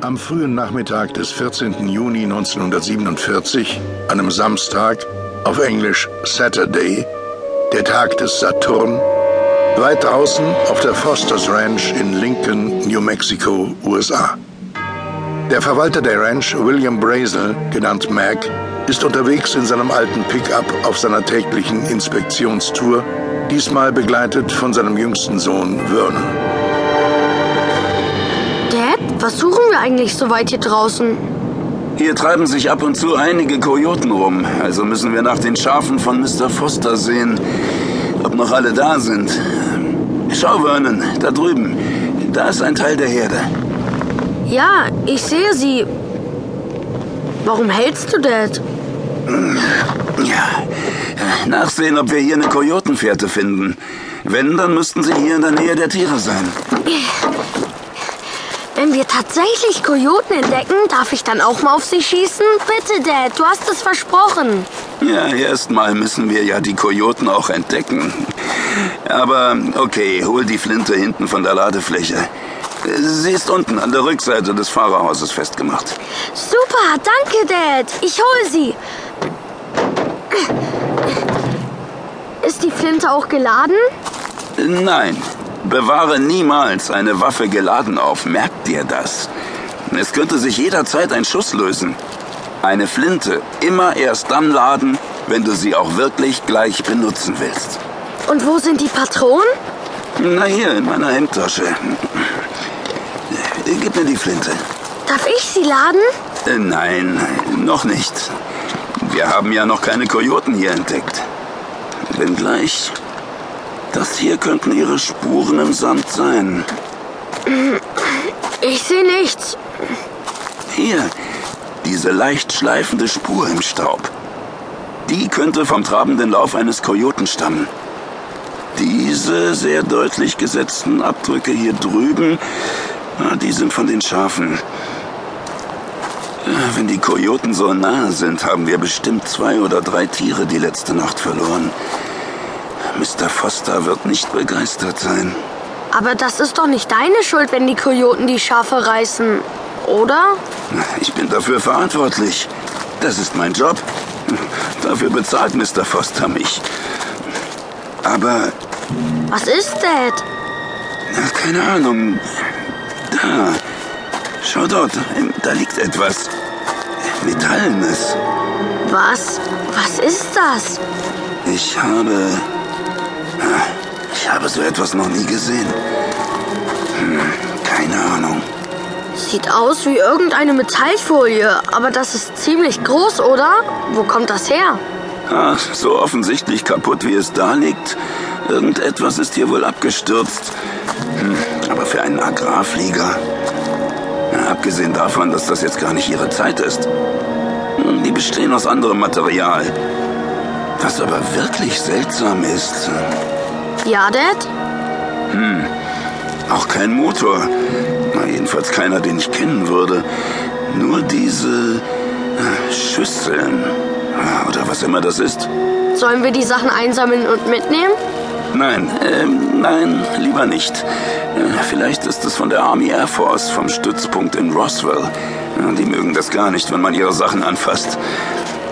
Am frühen Nachmittag des 14. Juni 1947, einem Samstag, auf Englisch Saturday, der Tag des Saturn, weit draußen auf der Fosters Ranch in Lincoln, New Mexico, USA. Der Verwalter der Ranch, William Brazel, genannt Mac, ist unterwegs in seinem alten Pickup auf seiner täglichen Inspektionstour, diesmal begleitet von seinem jüngsten Sohn Vernon. Was suchen wir eigentlich so weit hier draußen? Hier treiben sich ab und zu einige Kojoten rum, also müssen wir nach den Schafen von Mr. Foster sehen, ob noch alle da sind. Schau, Vernon, da drüben. Da ist ein Teil der Herde. Ja, ich sehe sie. Warum hältst du das? Ja, nachsehen, ob wir hier eine Kojotenfährte finden. Wenn, dann müssten sie hier in der Nähe der Tiere sein. Wenn wir tatsächlich Kojoten entdecken, darf ich dann auch mal auf sie schießen? Bitte, Dad, du hast es versprochen. Ja, erstmal müssen wir ja die Kojoten auch entdecken. Aber okay, hol die Flinte hinten von der Ladefläche. Sie ist unten an der Rückseite des Fahrerhauses festgemacht. Super, danke, Dad. Ich hole sie. Ist die Flinte auch geladen? Nein, Bewahre niemals eine Waffe geladen auf, merkt dir das. Es könnte sich jederzeit ein Schuss lösen. Eine Flinte immer erst dann laden, wenn du sie auch wirklich gleich benutzen willst. Und wo sind die Patronen? Na hier, in meiner Hemdtasche. Gib mir die Flinte. Darf ich sie laden? Äh, nein, noch nicht. Wir haben ja noch keine Kojoten hier entdeckt. Wenn gleich das hier könnten ihre Spuren im Sand sein. Ich sehe nichts. Hier, diese leicht schleifende Spur im Staub. Die könnte vom trabenden Lauf eines Kojoten stammen. Diese sehr deutlich gesetzten Abdrücke hier drüben, die sind von den Schafen. Wenn die Kojoten so nahe sind, haben wir bestimmt zwei oder drei Tiere die letzte Nacht verloren. Mr. Foster wird nicht begeistert sein. Aber das ist doch nicht deine Schuld, wenn die Kojoten die Schafe reißen, oder? Ich bin dafür verantwortlich. Das ist mein Job. Dafür bezahlt Mr. Foster mich. Aber. Was ist das? Keine Ahnung. Da. Schau dort. Da liegt etwas. Metallenes. Was? Was ist das? Ich habe ich habe so etwas noch nie gesehen. Hm, keine Ahnung. Sieht aus wie irgendeine Metallfolie, aber das ist ziemlich groß, oder? Wo kommt das her? Ach, so offensichtlich kaputt, wie es da liegt. Irgendetwas ist hier wohl abgestürzt. Hm, aber für einen Agrarflieger. Abgesehen davon, dass das jetzt gar nicht ihre Zeit ist. Hm, die bestehen aus anderem Material. Was aber wirklich seltsam ist. Ja, Dad? Hm. Auch kein Motor. Na, jedenfalls keiner, den ich kennen würde. Nur diese äh, Schüsseln. Oder was immer das ist. Sollen wir die Sachen einsammeln und mitnehmen? Nein, äh, nein, lieber nicht. Äh, vielleicht ist es von der Army Air Force vom Stützpunkt in Roswell. Die mögen das gar nicht, wenn man ihre Sachen anfasst.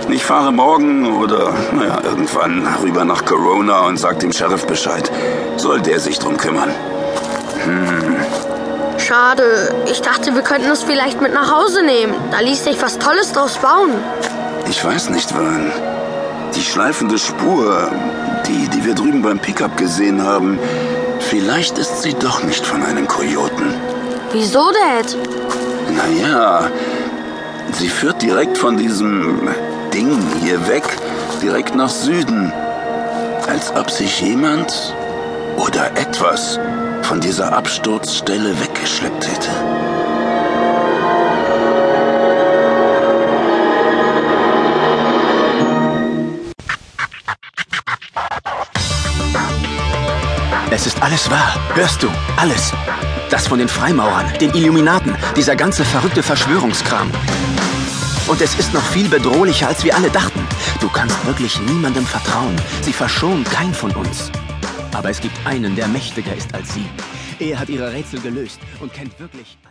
Ich fahre morgen oder, naja, irgendwann rüber nach Corona und sag dem Sheriff Bescheid. Soll der sich drum kümmern. Hm. Schade. Ich dachte, wir könnten es vielleicht mit nach Hause nehmen. Da ließ sich was Tolles draus bauen. Ich weiß nicht, wann. Die schleifende Spur, die, die wir drüben beim Pickup gesehen haben, vielleicht ist sie doch nicht von einem Kojoten. Wieso, Dad? Naja, sie führt direkt von diesem Ding hier weg, direkt nach Süden. Als ob sich jemand oder etwas von dieser Absturzstelle weggeschleppt hätte. Es ist alles wahr. Hörst du? Alles. Das von den Freimaurern, den Illuminaten, dieser ganze verrückte Verschwörungskram. Und es ist noch viel bedrohlicher, als wir alle dachten. Du kannst wirklich niemandem vertrauen. Sie verschonen kein von uns. Aber es gibt einen, der mächtiger ist als sie. Er hat ihre Rätsel gelöst und kennt wirklich...